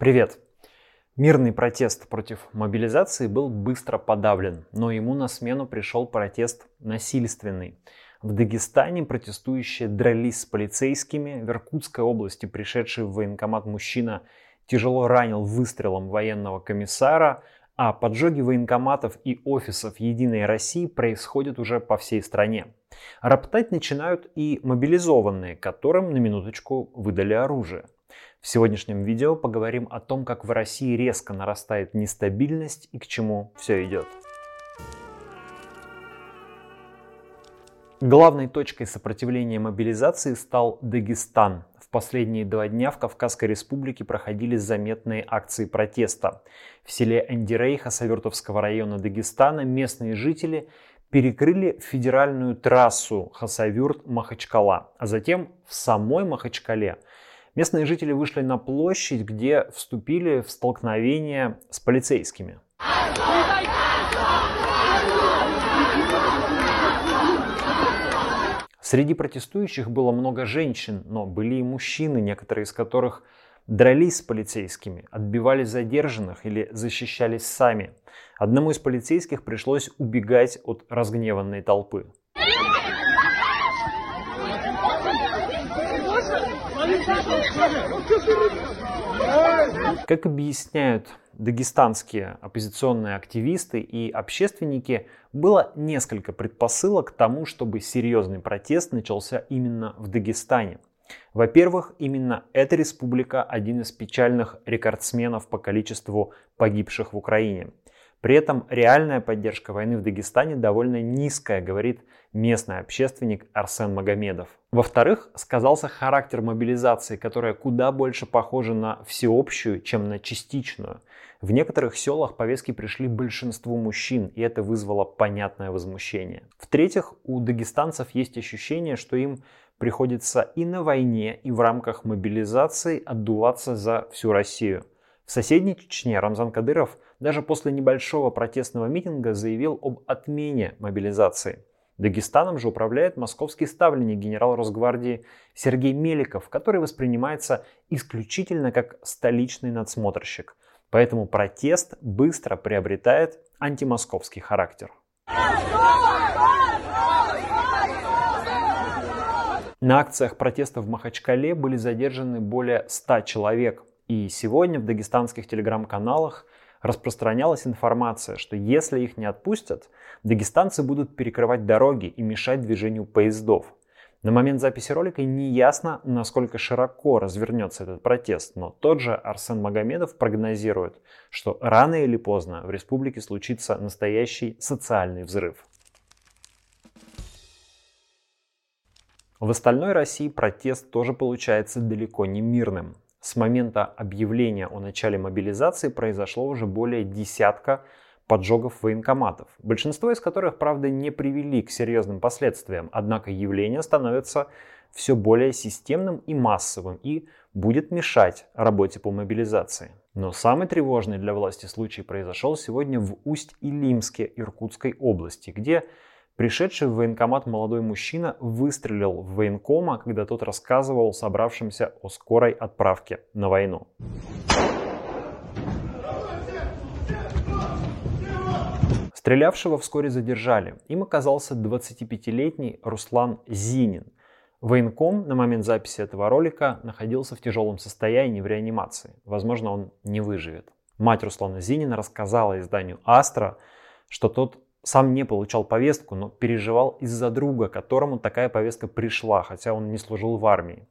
Привет! Мирный протест против мобилизации был быстро подавлен, но ему на смену пришел протест насильственный. В Дагестане протестующие дрались с полицейскими, в Иркутской области пришедший в военкомат мужчина тяжело ранил выстрелом военного комиссара, а поджоги военкоматов и офисов Единой России происходят уже по всей стране. Роптать начинают и мобилизованные, которым на минуточку выдали оружие. В сегодняшнем видео поговорим о том, как в России резко нарастает нестабильность и к чему все идет. Главной точкой сопротивления мобилизации стал Дагестан. В последние два дня в Кавказской республике проходили заметные акции протеста. В селе Эндирей Хасавюртовского района Дагестана местные жители перекрыли федеральную трассу Хасавюрт-Махачкала, а затем в самой Махачкале – местные жители вышли на площадь, где вступили в столкновение с полицейскими. Среди протестующих было много женщин, но были и мужчины, некоторые из которых дрались с полицейскими, отбивали задержанных или защищались сами. Одному из полицейских пришлось убегать от разгневанной толпы. Как объясняют дагестанские оппозиционные активисты и общественники, было несколько предпосылок к тому, чтобы серьезный протест начался именно в Дагестане. Во-первых, именно эта республика один из печальных рекордсменов по количеству погибших в Украине. При этом реальная поддержка войны в Дагестане довольно низкая, говорит местный общественник Арсен Магомедов. Во-вторых, сказался характер мобилизации, которая куда больше похожа на всеобщую, чем на частичную. В некоторых селах повестки пришли большинству мужчин, и это вызвало понятное возмущение. В-третьих, у дагестанцев есть ощущение, что им приходится и на войне, и в рамках мобилизации отдуваться за всю Россию. В соседней Чечне Рамзан Кадыров даже после небольшого протестного митинга заявил об отмене мобилизации. Дагестаном же управляет московский ставленник генерал Росгвардии Сергей Меликов, который воспринимается исключительно как столичный надсмотрщик. Поэтому протест быстро приобретает антимосковский характер. На акциях протеста в Махачкале были задержаны более 100 человек. И сегодня в дагестанских телеграм-каналах распространялась информация, что если их не отпустят, дагестанцы будут перекрывать дороги и мешать движению поездов. На момент записи ролика не ясно, насколько широко развернется этот протест, но тот же Арсен Магомедов прогнозирует, что рано или поздно в республике случится настоящий социальный взрыв. В остальной России протест тоже получается далеко не мирным. С момента объявления о начале мобилизации произошло уже более десятка поджогов военкоматов, большинство из которых, правда, не привели к серьезным последствиям, однако явление становится все более системным и массовым и будет мешать работе по мобилизации. Но самый тревожный для власти случай произошел сегодня в Усть-Илимске Иркутской области, где Пришедший в военкомат молодой мужчина выстрелил в военкома, когда тот рассказывал собравшимся о скорой отправке на войну. Стрелявшего вскоре задержали. Им оказался 25-летний Руслан Зинин. Военком на момент записи этого ролика находился в тяжелом состоянии в реанимации. Возможно, он не выживет. Мать Руслана Зинина рассказала изданию «Астра», что тот сам не получал повестку, но переживал из-за друга, которому такая повестка пришла, хотя он не служил в армии.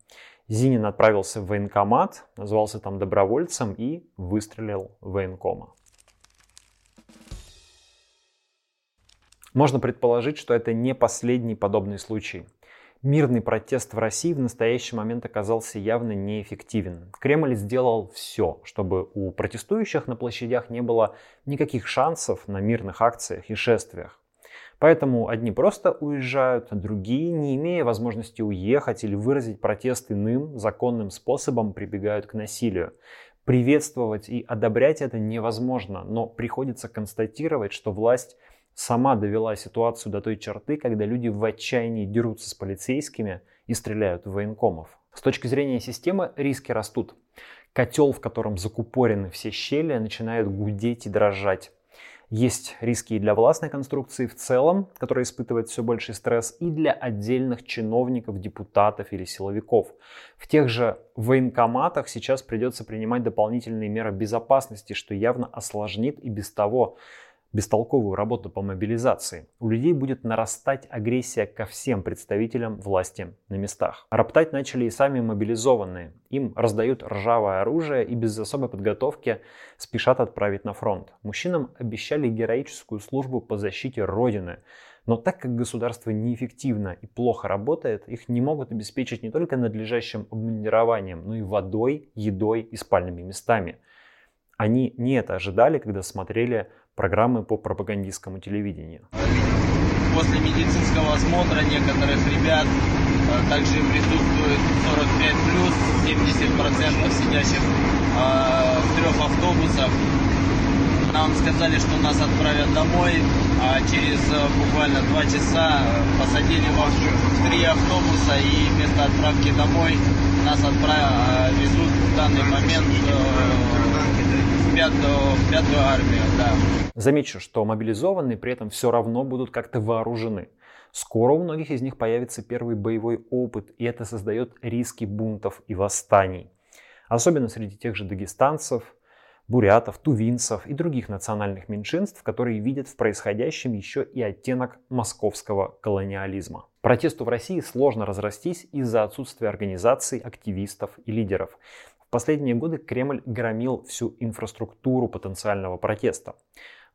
Зинин отправился в военкомат, назвался там добровольцем и выстрелил в военкома. Можно предположить, что это не последний подобный случай. Мирный протест в России в настоящий момент оказался явно неэффективен. Кремль сделал все, чтобы у протестующих на площадях не было никаких шансов на мирных акциях и шествиях. Поэтому одни просто уезжают, а другие, не имея возможности уехать или выразить протест иным законным способом, прибегают к насилию. Приветствовать и одобрять это невозможно, но приходится констатировать, что власть сама довела ситуацию до той черты, когда люди в отчаянии дерутся с полицейскими и стреляют в военкомов. С точки зрения системы риски растут. Котел, в котором закупорены все щели, начинает гудеть и дрожать. Есть риски и для властной конструкции в целом, которая испытывает все больший стресс, и для отдельных чиновников, депутатов или силовиков. В тех же военкоматах сейчас придется принимать дополнительные меры безопасности, что явно осложнит и без того бестолковую работу по мобилизации, у людей будет нарастать агрессия ко всем представителям власти на местах. Роптать начали и сами мобилизованные. Им раздают ржавое оружие и без особой подготовки спешат отправить на фронт. Мужчинам обещали героическую службу по защите Родины. Но так как государство неэффективно и плохо работает, их не могут обеспечить не только надлежащим обмундированием, но и водой, едой и спальными местами. Они не это ожидали, когда смотрели программы по пропагандистскому телевидению. После медицинского осмотра некоторых ребят э, также присутствует 45 плюс, 70% сидящих э, в трех автобусах. Нам сказали, что нас отправят домой, а через э, буквально два часа посадили в три автобуса и вместо отправки домой нас отправ... везут в данный момент пятую, пятую армию, да. Замечу, что мобилизованные при этом все равно будут как-то вооружены. Скоро у многих из них появится первый боевой опыт, и это создает риски бунтов и восстаний. Особенно среди тех же дагестанцев, бурятов, тувинцев и других национальных меньшинств, которые видят в происходящем еще и оттенок московского колониализма. Протесту в России сложно разрастись из-за отсутствия организаций, активистов и лидеров. Последние годы Кремль громил всю инфраструктуру потенциального протеста.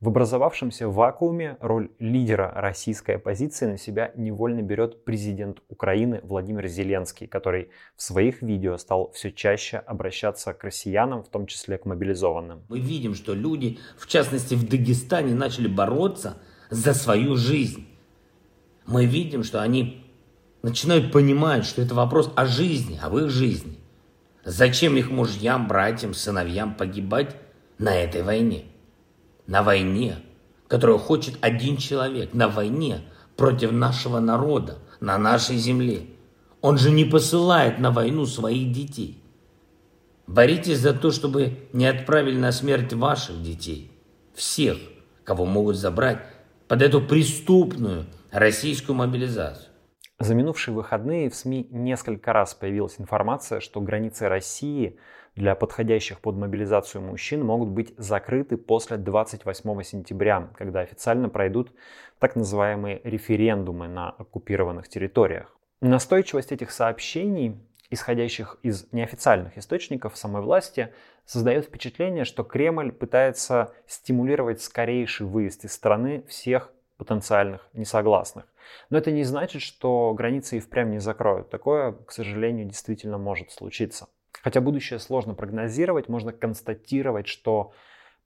В образовавшемся вакууме роль лидера российской оппозиции на себя невольно берет президент Украины Владимир Зеленский, который в своих видео стал все чаще обращаться к россиянам, в том числе к мобилизованным. Мы видим, что люди, в частности в Дагестане, начали бороться за свою жизнь. Мы видим, что они начинают понимать, что это вопрос о жизни, об их жизни. Зачем их мужьям, братьям, сыновьям погибать на этой войне? На войне, которую хочет один человек, на войне против нашего народа, на нашей земле. Он же не посылает на войну своих детей. Боритесь за то, чтобы не отправили на смерть ваших детей. Всех, кого могут забрать под эту преступную российскую мобилизацию. За минувшие выходные в СМИ несколько раз появилась информация, что границы России для подходящих под мобилизацию мужчин могут быть закрыты после 28 сентября, когда официально пройдут так называемые референдумы на оккупированных территориях. Настойчивость этих сообщений, исходящих из неофициальных источников самой власти, создает впечатление, что Кремль пытается стимулировать скорейший выезд из страны всех потенциальных несогласных. Но это не значит, что границы и впрямь не закроют. Такое, к сожалению, действительно может случиться. Хотя будущее сложно прогнозировать, можно констатировать, что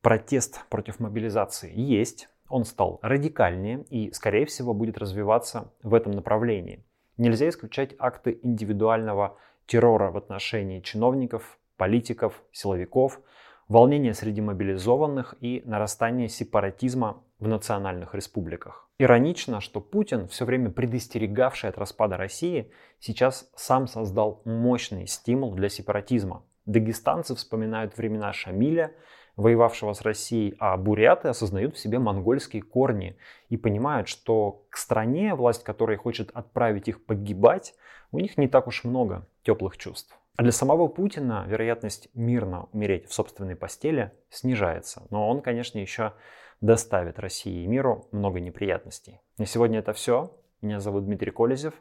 протест против мобилизации есть, он стал радикальнее и, скорее всего, будет развиваться в этом направлении. Нельзя исключать акты индивидуального террора в отношении чиновников, политиков, силовиков, волнения среди мобилизованных и нарастание сепаратизма в национальных республиках. Иронично, что Путин, все время предостерегавший от распада России, сейчас сам создал мощный стимул для сепаратизма. Дагестанцы вспоминают времена Шамиля, воевавшего с Россией, а буряты осознают в себе монгольские корни и понимают, что к стране, власть которой хочет отправить их погибать, у них не так уж много теплых чувств. А для самого Путина вероятность мирно умереть в собственной постели снижается. Но он, конечно, еще доставит России и миру много неприятностей. На сегодня это все. Меня зовут Дмитрий Колезев.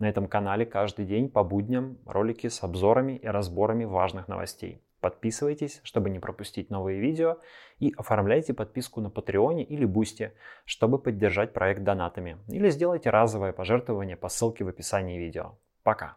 На этом канале каждый день по будням ролики с обзорами и разборами важных новостей. Подписывайтесь, чтобы не пропустить новые видео и оформляйте подписку на Патреоне или Бусти, чтобы поддержать проект донатами. Или сделайте разовое пожертвование по ссылке в описании видео. Пока!